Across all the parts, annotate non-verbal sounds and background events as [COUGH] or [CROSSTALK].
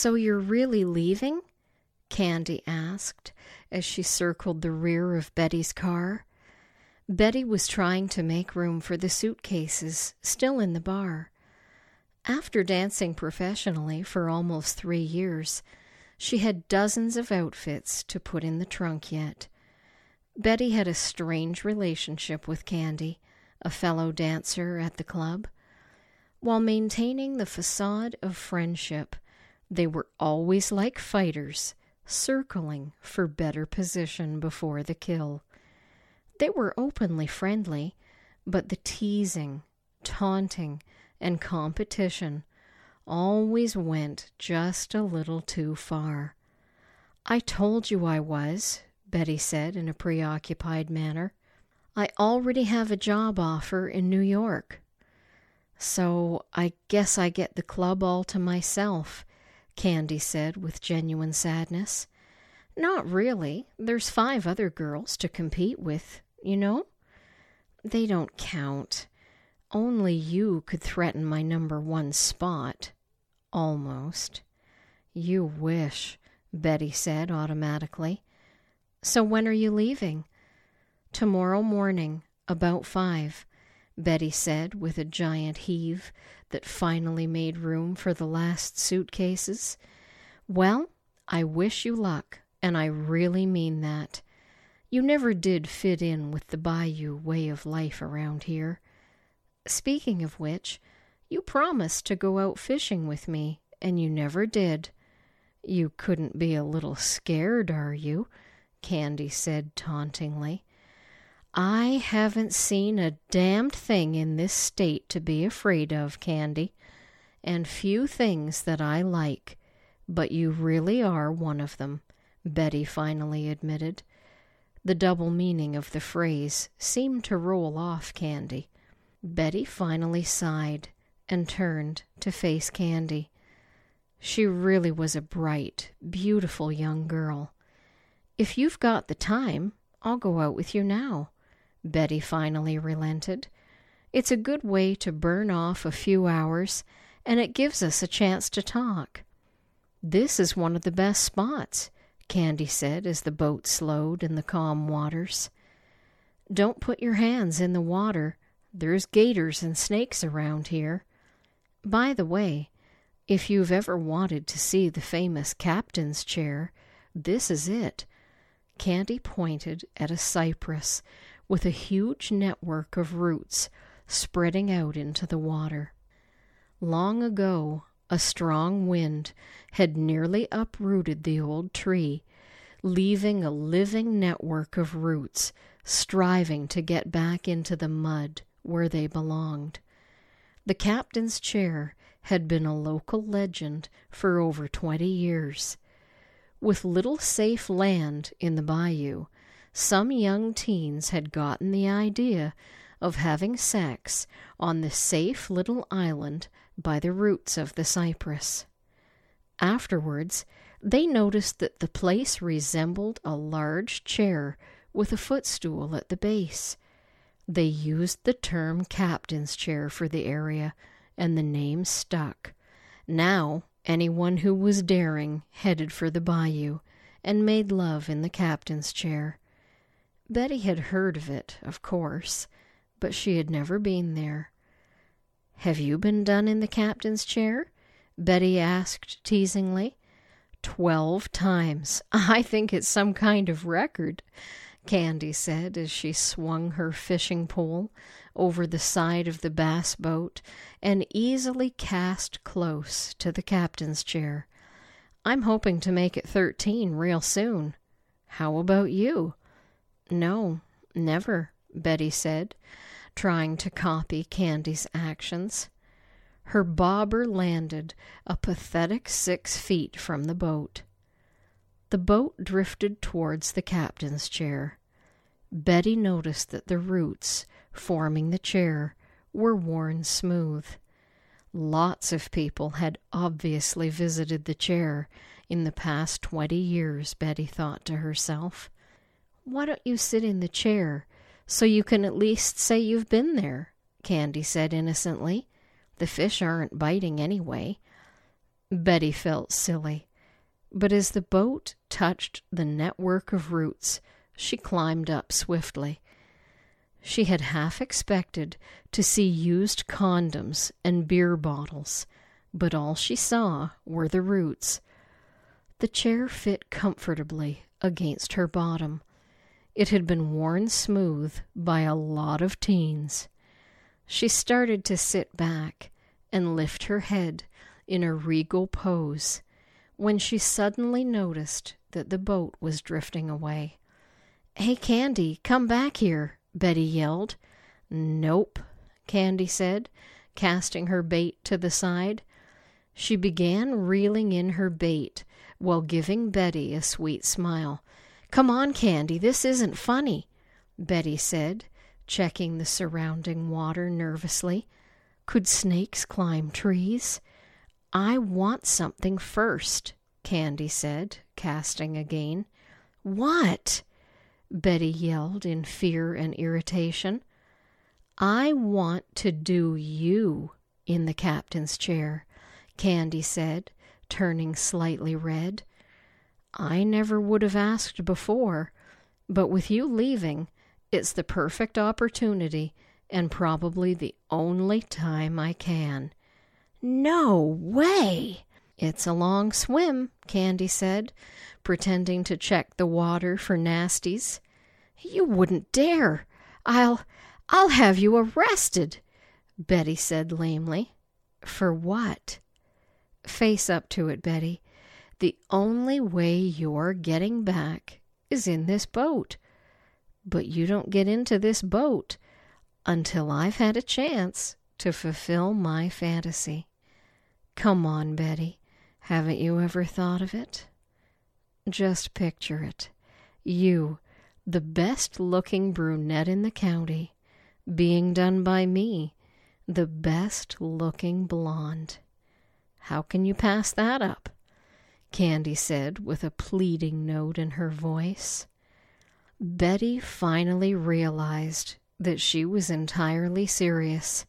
So you're really leaving? Candy asked as she circled the rear of Betty's car. Betty was trying to make room for the suitcases still in the bar. After dancing professionally for almost three years, she had dozens of outfits to put in the trunk yet. Betty had a strange relationship with Candy, a fellow dancer at the club. While maintaining the facade of friendship, they were always like fighters, circling for better position before the kill. They were openly friendly, but the teasing, taunting, and competition always went just a little too far. I told you I was, Betty said in a preoccupied manner. I already have a job offer in New York. So I guess I get the club all to myself, Candy said with genuine sadness. Not really. There's five other girls to compete with, you know? They don't count. Only you could threaten my number one spot. Almost. You wish, Betty said automatically. So when are you leaving? Tomorrow morning, about five. Betty said with a giant heave that finally made room for the last suitcases. Well, I wish you luck, and I really mean that. You never did fit in with the bayou way of life around here. Speaking of which, you promised to go out fishing with me, and you never did. You couldn't be a little scared, are you? Candy said tauntingly. I haven't seen a damned thing in this state to be afraid of, Candy, and few things that I like, but you really are one of them, Betty finally admitted. The double meaning of the phrase seemed to roll off Candy. Betty finally sighed and turned to face Candy. She really was a bright, beautiful young girl. If you've got the time, I'll go out with you now. Betty finally relented. It's a good way to burn off a few hours, and it gives us a chance to talk. This is one of the best spots, Candy said as the boat slowed in the calm waters. Don't put your hands in the water. There's gators and snakes around here. By the way, if you've ever wanted to see the famous captain's chair, this is it. Candy pointed at a cypress with a huge network of roots spreading out into the water. Long ago, a strong wind had nearly uprooted the old tree, leaving a living network of roots striving to get back into the mud where they belonged. The captain's chair had been a local legend for over twenty years. With little safe land in the bayou, some young teens had gotten the idea of having sex on the safe little island by the roots of the cypress. Afterwards, they noticed that the place resembled a large chair with a footstool at the base. They used the term captain's chair for the area, and the name stuck. Now, anyone who was daring headed for the bayou and made love in the captain's chair. Betty had heard of it, of course, but she had never been there. Have you been done in the captain's chair? Betty asked teasingly. Twelve times. [LAUGHS] I think it's some kind of record, Candy said as she swung her fishing pole over the side of the bass boat and easily cast close to the captain's chair. I'm hoping to make it thirteen real soon. How about you? No, never, Betty said, trying to copy Candy's actions. Her bobber landed a pathetic six feet from the boat. The boat drifted towards the captain's chair. Betty noticed that the roots forming the chair were worn smooth. Lots of people had obviously visited the chair in the past twenty years, Betty thought to herself. Why don't you sit in the chair so you can at least say you've been there? Candy said innocently. The fish aren't biting anyway. Betty felt silly, but as the boat touched the network of roots, she climbed up swiftly. She had half expected to see used condoms and beer bottles, but all she saw were the roots. The chair fit comfortably against her bottom. It had been worn smooth by a lot of teens. She started to sit back and lift her head in a regal pose when she suddenly noticed that the boat was drifting away. Hey, Candy, come back here, Betty yelled. Nope, Candy said, casting her bait to the side. She began reeling in her bait while giving Betty a sweet smile. Come on, Candy, this isn't funny, Betty said, checking the surrounding water nervously. Could snakes climb trees? I want something first, Candy said, casting again. What? Betty yelled in fear and irritation. I want to do you in the captain's chair, Candy said, turning slightly red. I never would have asked before, but with you leaving, it's the perfect opportunity and probably the only time I can. No way! It's a long swim, Candy said, pretending to check the water for nasties. You wouldn't dare. I'll I'll have you arrested, Betty said lamely. For what? Face up to it, Betty. The only way you're getting back is in this boat. But you don't get into this boat until I've had a chance to fulfill my fantasy. Come on, Betty. Haven't you ever thought of it? Just picture it. You, the best looking brunette in the county, being done by me, the best looking blonde. How can you pass that up? Candy said with a pleading note in her voice. Betty finally realized that she was entirely serious.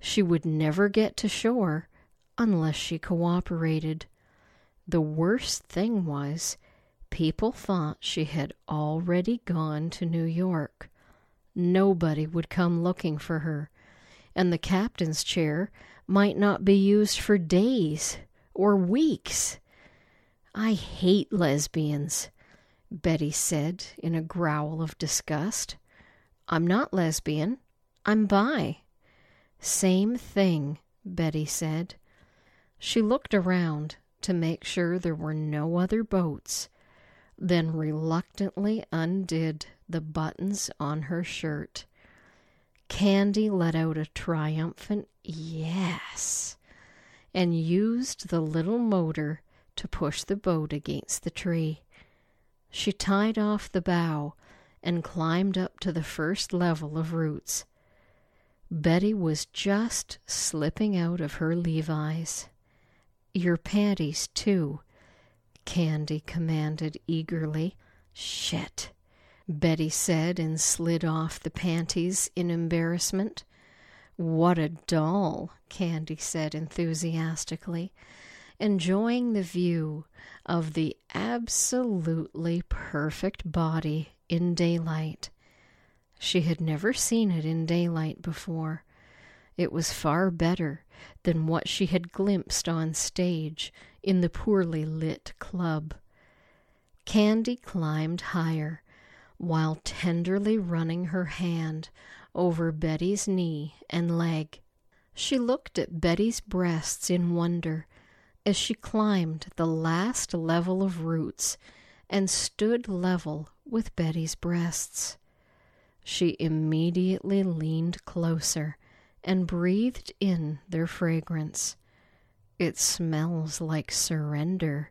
She would never get to shore unless she cooperated. The worst thing was, people thought she had already gone to New York. Nobody would come looking for her, and the captain's chair might not be used for days or weeks. I hate lesbians, Betty said in a growl of disgust. I'm not lesbian. I'm bi. Same thing, Betty said. She looked around to make sure there were no other boats, then reluctantly undid the buttons on her shirt. Candy let out a triumphant yes and used the little motor to push the boat against the tree. She tied off the bow and climbed up to the first level of roots. Betty was just slipping out of her Levi's. Your panties, too, Candy commanded eagerly. Shit, Betty said and slid off the panties in embarrassment. What a doll, Candy said enthusiastically, enjoying the view of the absolutely perfect body in daylight. She had never seen it in daylight before. It was far better than what she had glimpsed on stage in the poorly lit club. Candy climbed higher, while tenderly running her hand over Betty's knee and leg. She looked at Betty's breasts in wonder as she climbed the last level of roots and stood level with Betty's breasts. She immediately leaned closer and breathed in their fragrance. It smells like surrender,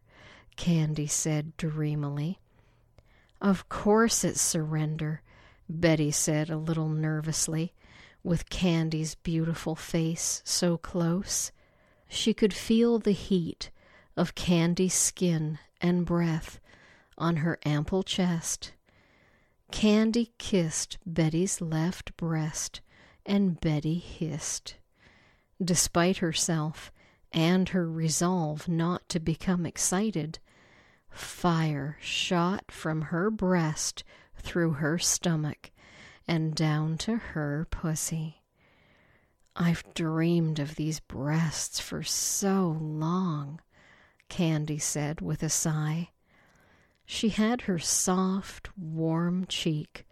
Candy said dreamily. Of course it's surrender, Betty said a little nervously, with Candy's beautiful face so close. She could feel the heat of Candy's skin and breath on her ample chest. Candy kissed Betty's left breast and Betty hissed. Despite herself and her resolve not to become excited, fire shot from her breast through her stomach and down to her pussy. I've dreamed of these breasts for so long, Candy said with a sigh. She had her soft, warm cheek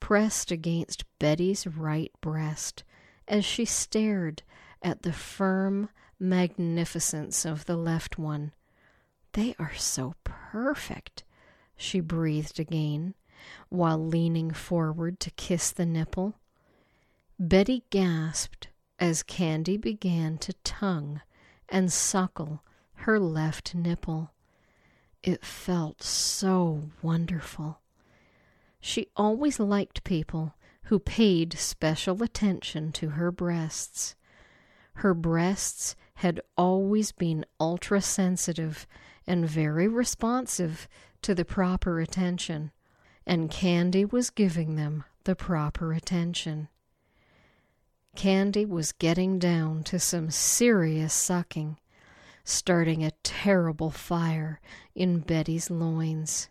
pressed against Betty's right breast as she stared at the firm magnificence of the left one. They are so perfect, she breathed again, while leaning forward to kiss the nipple. Betty gasped as Candy began to tongue and suckle her left nipple. It felt so wonderful. She always liked people who paid special attention to her breasts. Her breasts had always been ultra sensitive and very responsive to the proper attention, and Candy was giving them the proper attention. Candy was getting down to some serious sucking, starting a terrible fire in Betty's loins.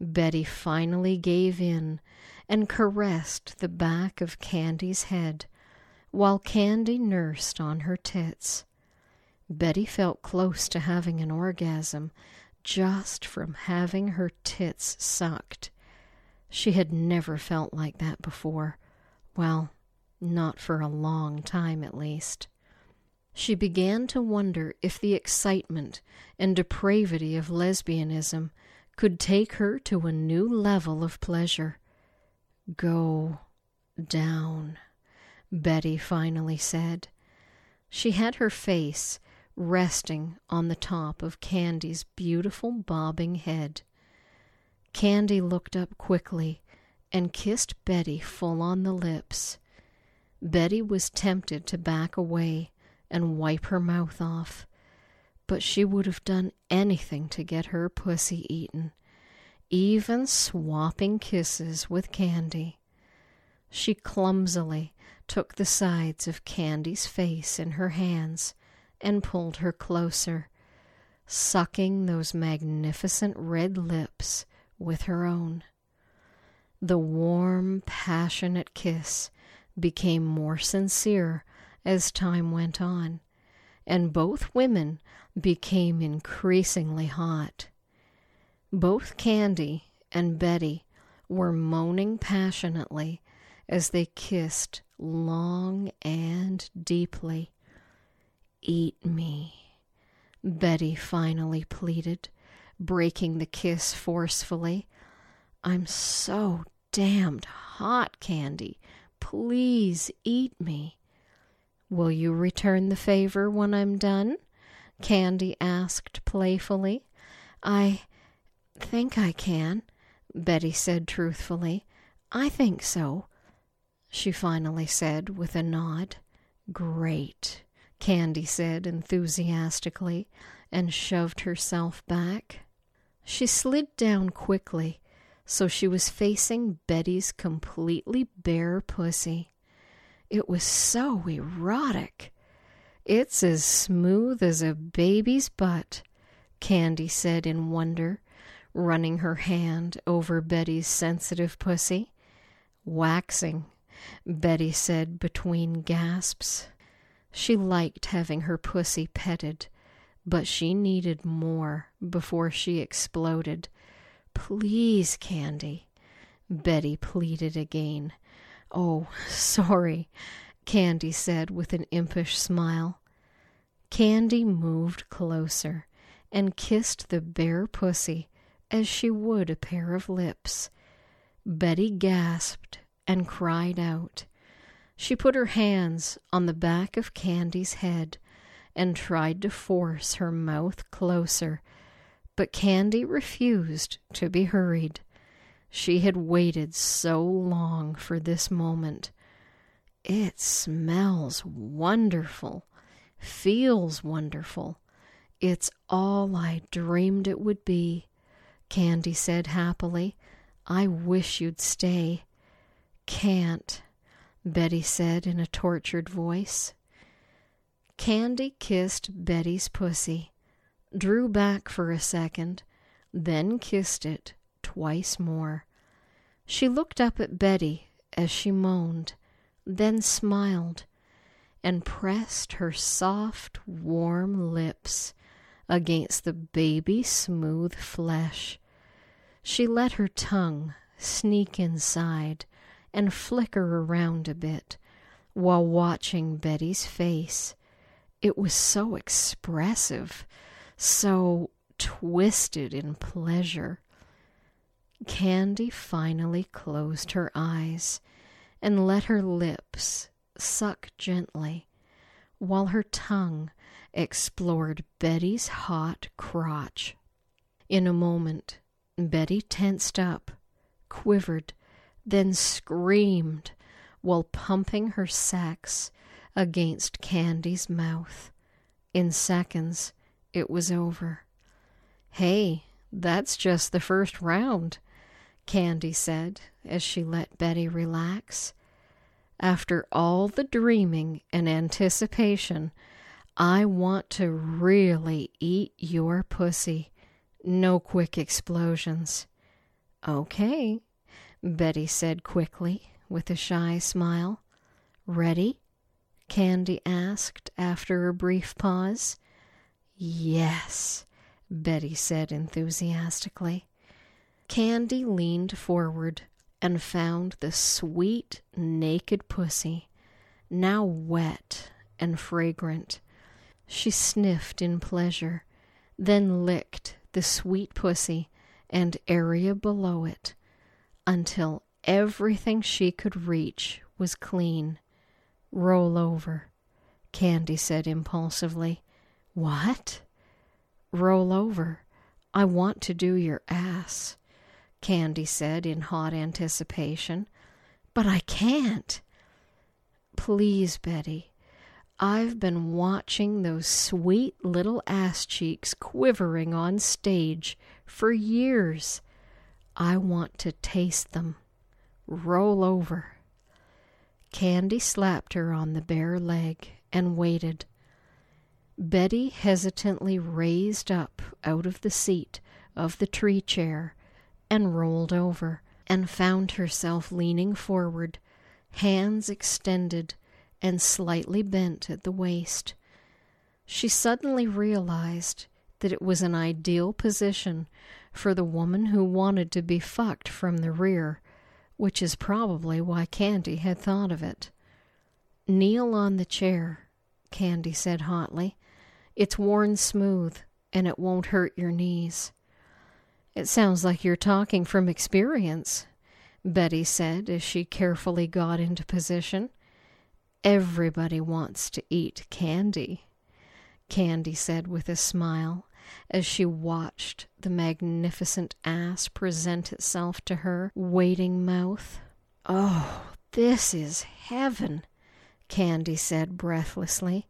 Betty finally gave in and caressed the back of Candy's head while Candy nursed on her tits. Betty felt close to having an orgasm just from having her tits sucked. She had never felt like that before. Well, not for a long time at least. She began to wonder if the excitement and depravity of lesbianism could take her to a new level of pleasure. Go down, Betty finally said. She had her face resting on the top of Candy's beautiful bobbing head. Candy looked up quickly and kissed Betty full on the lips. Betty was tempted to back away and wipe her mouth off, but she would have done anything to get her pussy eaten, even swapping kisses with Candy. She clumsily took the sides of Candy's face in her hands and pulled her closer, sucking those magnificent red lips with her own. The warm, passionate kiss became more sincere as time went on, and both women became increasingly hot. Both Candy and Betty were moaning passionately as they kissed long and deeply. Eat me, Betty finally pleaded, breaking the kiss forcefully. I'm so damned hot, Candy. Please eat me. Will you return the favor when I'm done? Candy asked playfully. I think I can, Betty said truthfully. I think so, she finally said with a nod. Great. Candy said enthusiastically, and shoved herself back. She slid down quickly, so she was facing Betty's completely bare pussy. It was so erotic. It's as smooth as a baby's butt, Candy said in wonder, running her hand over Betty's sensitive pussy. Waxing, Betty said between gasps. She liked having her pussy petted, but she needed more before she exploded. Please, Candy, Betty pleaded again. Oh, sorry, Candy said with an impish smile. Candy moved closer and kissed the bare pussy as she would a pair of lips. Betty gasped and cried out. She put her hands on the back of Candy's head and tried to force her mouth closer, but Candy refused to be hurried. She had waited so long for this moment. It smells wonderful, feels wonderful. It's all I dreamed it would be, Candy said happily. I wish you'd stay. Can't. Betty said in a tortured voice. Candy kissed Betty's pussy, drew back for a second, then kissed it twice more. She looked up at Betty as she moaned, then smiled and pressed her soft, warm lips against the baby smooth flesh. She let her tongue sneak inside and flicker around a bit while watching Betty's face. It was so expressive, so twisted in pleasure. Candy finally closed her eyes and let her lips suck gently, while her tongue explored Betty's hot crotch. In a moment, Betty tensed up, quivered, then screamed while pumping her sex against Candy's mouth. In seconds, it was over. Hey, that's just the first round, Candy said as she let Betty relax. After all the dreaming and anticipation, I want to really eat your pussy. No quick explosions. Okay, Betty said quickly with a shy smile. Ready? Candy asked after a brief pause. Yes, Betty said enthusiastically. Candy leaned forward and found the sweet, naked pussy, now wet and fragrant. She sniffed in pleasure, then licked the sweet pussy and area below it until everything she could reach was clean. Roll over, Candy said impulsively. What? Roll over. I want to do your ass. Candy said in hot anticipation. But I can't. Please, Betty. I've been watching those sweet little ass cheeks quivering on stage for years. I want to taste them. Roll over. Candy slapped her on the bare leg and waited. Betty hesitantly raised up out of the seat of the tree chair and rolled over, and found herself leaning forward, hands extended and slightly bent at the waist. She suddenly realized that it was an ideal position for the woman who wanted to be fucked from the rear, which is probably why Candy had thought of it. Kneel on the chair, Candy said hotly. It's worn smooth, and it won't hurt your knees. It sounds like you're talking from experience, Betty said as she carefully got into position. Everybody wants to eat candy, Candy said with a smile as she watched the magnificent ass present itself to her waiting mouth. Oh, this is heaven, Candy said breathlessly.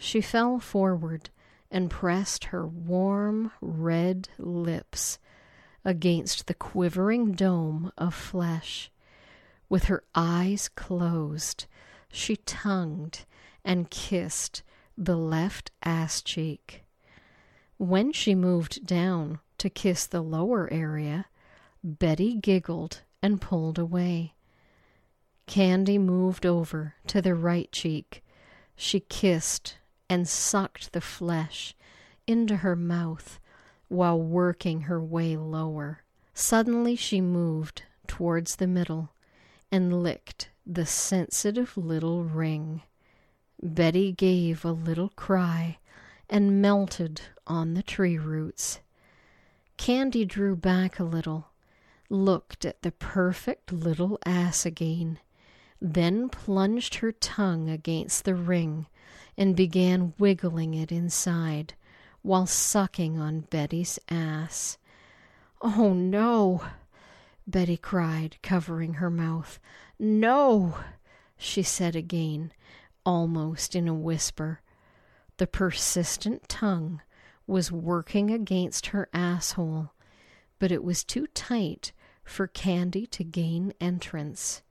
She fell forward and pressed her warm red lips against the quivering dome of flesh. With her eyes closed, she tongued and kissed the left ass cheek. When she moved down to kiss the lower area, Betty giggled and pulled away. Candy moved over to the right cheek. She kissed and sucked the flesh into her mouth while working her way lower. Suddenly she moved towards the middle and licked the sensitive little ring. Betty gave a little cry and melted on the tree roots. Candy drew back a little, looked at the perfect little ass again, then plunged her tongue against the ring and began wiggling it inside while sucking on Betty's ass. Oh, no! Betty cried, covering her mouth. No! she said again, almost in a whisper. The persistent tongue was working against her asshole, but it was too tight for Candy to gain entrance.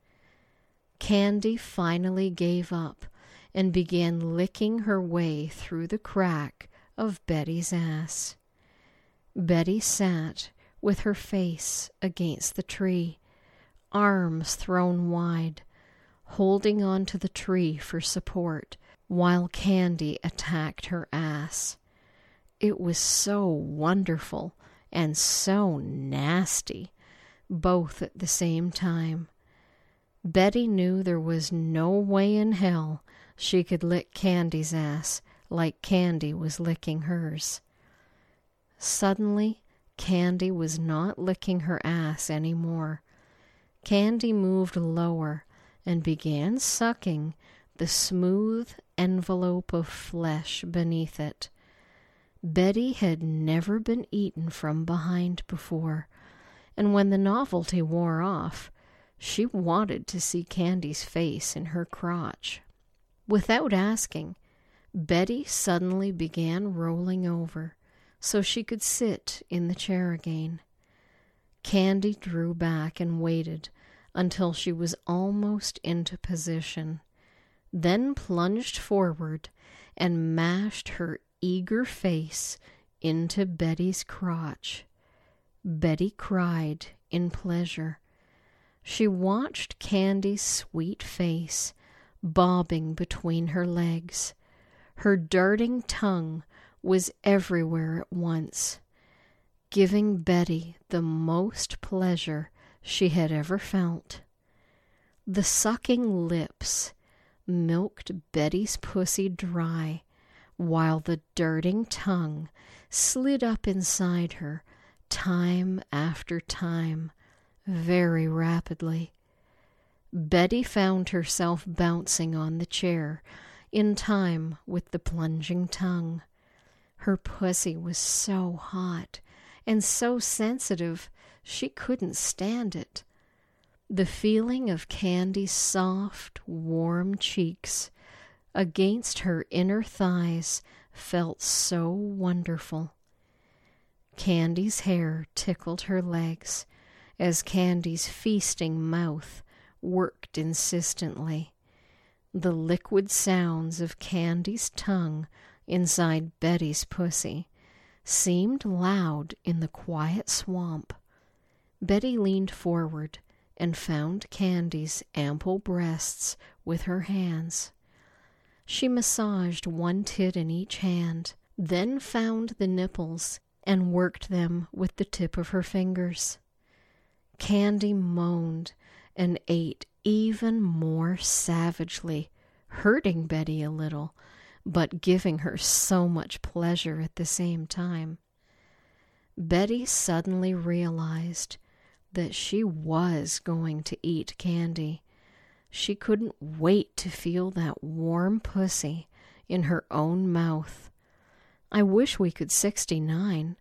Candy finally gave up and began licking her way through the crack of Betty's ass. Betty sat with her face against the tree, arms thrown wide, holding on to the tree for support while Candy attacked her ass. It was so wonderful and so nasty, both at the same time. Betty knew there was no way in hell she could lick Candy's ass like Candy was licking hers. Suddenly, Candy was not licking her ass any more. Candy moved lower and began sucking the smooth envelope of flesh beneath it. Betty had never been eaten from behind before, and when the novelty wore off, she wanted to see Candy's face in her crotch. Without asking, Betty suddenly began rolling over so she could sit in the chair again. Candy drew back and waited until she was almost into position, then plunged forward and mashed her eager face into Betty's crotch. Betty cried in pleasure. She watched Candy's sweet face bobbing between her legs. Her darting tongue was everywhere at once, giving Betty the most pleasure she had ever felt. The sucking lips milked Betty's pussy dry, while the darting tongue slid up inside her time after time, very rapidly. Betty found herself bouncing on the chair in time with the plunging tongue. Her pussy was so hot and so sensitive she couldn't stand it. The feeling of Candy's soft, warm cheeks against her inner thighs felt so wonderful. Candy's hair tickled her legs as Candy's feasting mouth worked insistently. The liquid sounds of Candy's tongue inside Betty's pussy seemed loud in the quiet swamp. Betty leaned forward and found Candy's ample breasts with her hands. She massaged one tit in each hand, then found the nipples and worked them with the tip of her fingers. Candy moaned and ate even more savagely, hurting Betty a little, but giving her so much pleasure at the same time. Betty suddenly realized that she was going to eat candy. She couldn't wait to feel that warm pussy in her own mouth. I wish we could 69,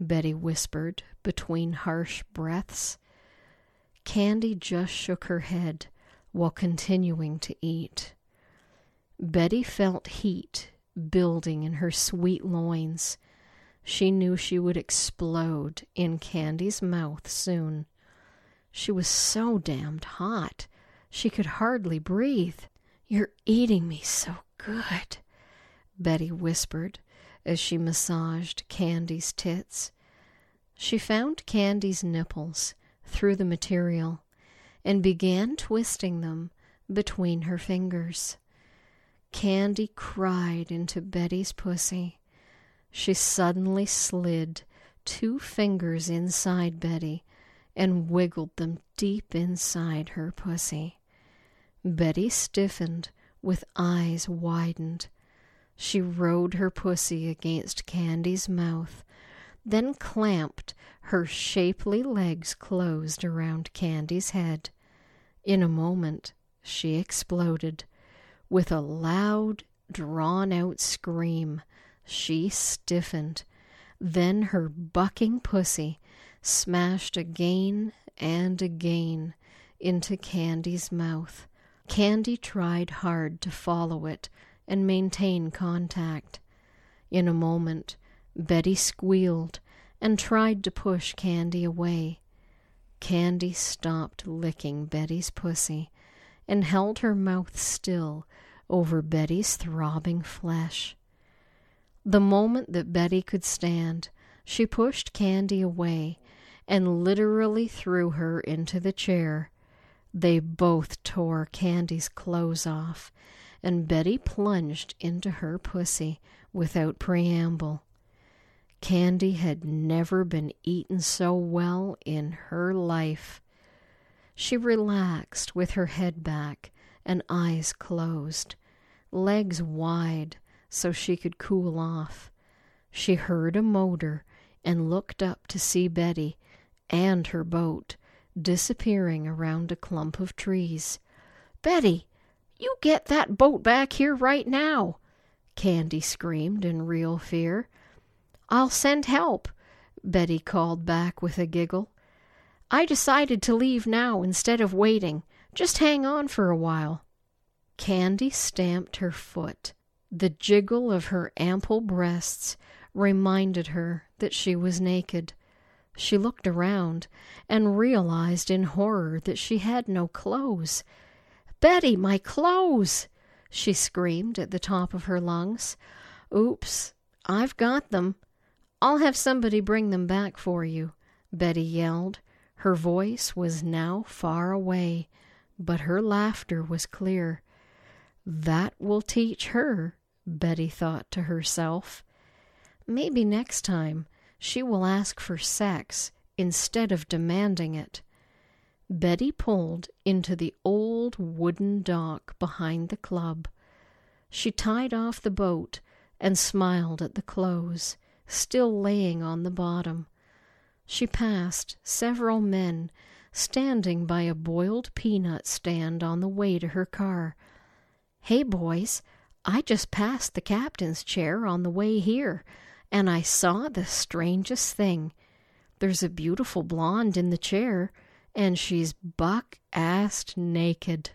Betty whispered between harsh breaths. Candy just shook her head while continuing to eat. Betty felt heat building in her sweet loins. She knew she would explode in Candy's mouth soon. She was so damned hot, she could hardly breathe. You're eating me so good, Betty whispered as she massaged Candy's tits. She found Candy's nipples through the material and began twisting them between her fingers. Candy cried into Betty's pussy. She suddenly slid two fingers inside Betty and wiggled them deep inside her pussy. Betty stiffened with eyes widened. She rode her pussy against Candy's mouth then clamped her shapely legs closed around Candy's head. In a moment she exploded. With a loud, drawn out scream, she stiffened. Then her bucking pussy smashed again and again into Candy's mouth. Candy tried hard to follow it and maintain contact. In a moment, Betty squealed and tried to push Candy away. Candy stopped licking Betty's pussy and held her mouth still over Betty's throbbing flesh. The moment that Betty could stand, she pushed Candy away and literally threw her into the chair. They both tore Candy's clothes off, and Betty plunged into her pussy without preamble. Candy had never been eaten so well in her life. She relaxed with her head back and eyes closed, legs wide so she could cool off. She heard a motor and looked up to see Betty and her boat disappearing around a clump of trees. Betty, you get that boat back here right now, Candy screamed in real fear. I'll send help, Betty called back with a giggle. I decided to leave now instead of waiting. Just hang on for a while. Candy stamped her foot. The jiggle of her ample breasts reminded her that she was naked. She looked around and realized in horror that she had no clothes. Betty, my clothes! she screamed at the top of her lungs. Oops, I've got them. I'll have somebody bring them back for you, Betty yelled. Her voice was now far away, but her laughter was clear. That will teach her, Betty thought to herself. Maybe next time she will ask for sex instead of demanding it. Betty pulled into the old wooden dock behind the club. She tied off the boat and smiled at the clothes still laying on the bottom. She passed several men standing by a boiled peanut stand on the way to her car. Hey, boys, I just passed the captain's chair on the way here, and I saw the strangest thing. There's a beautiful blonde in the chair, and she's buck assed naked.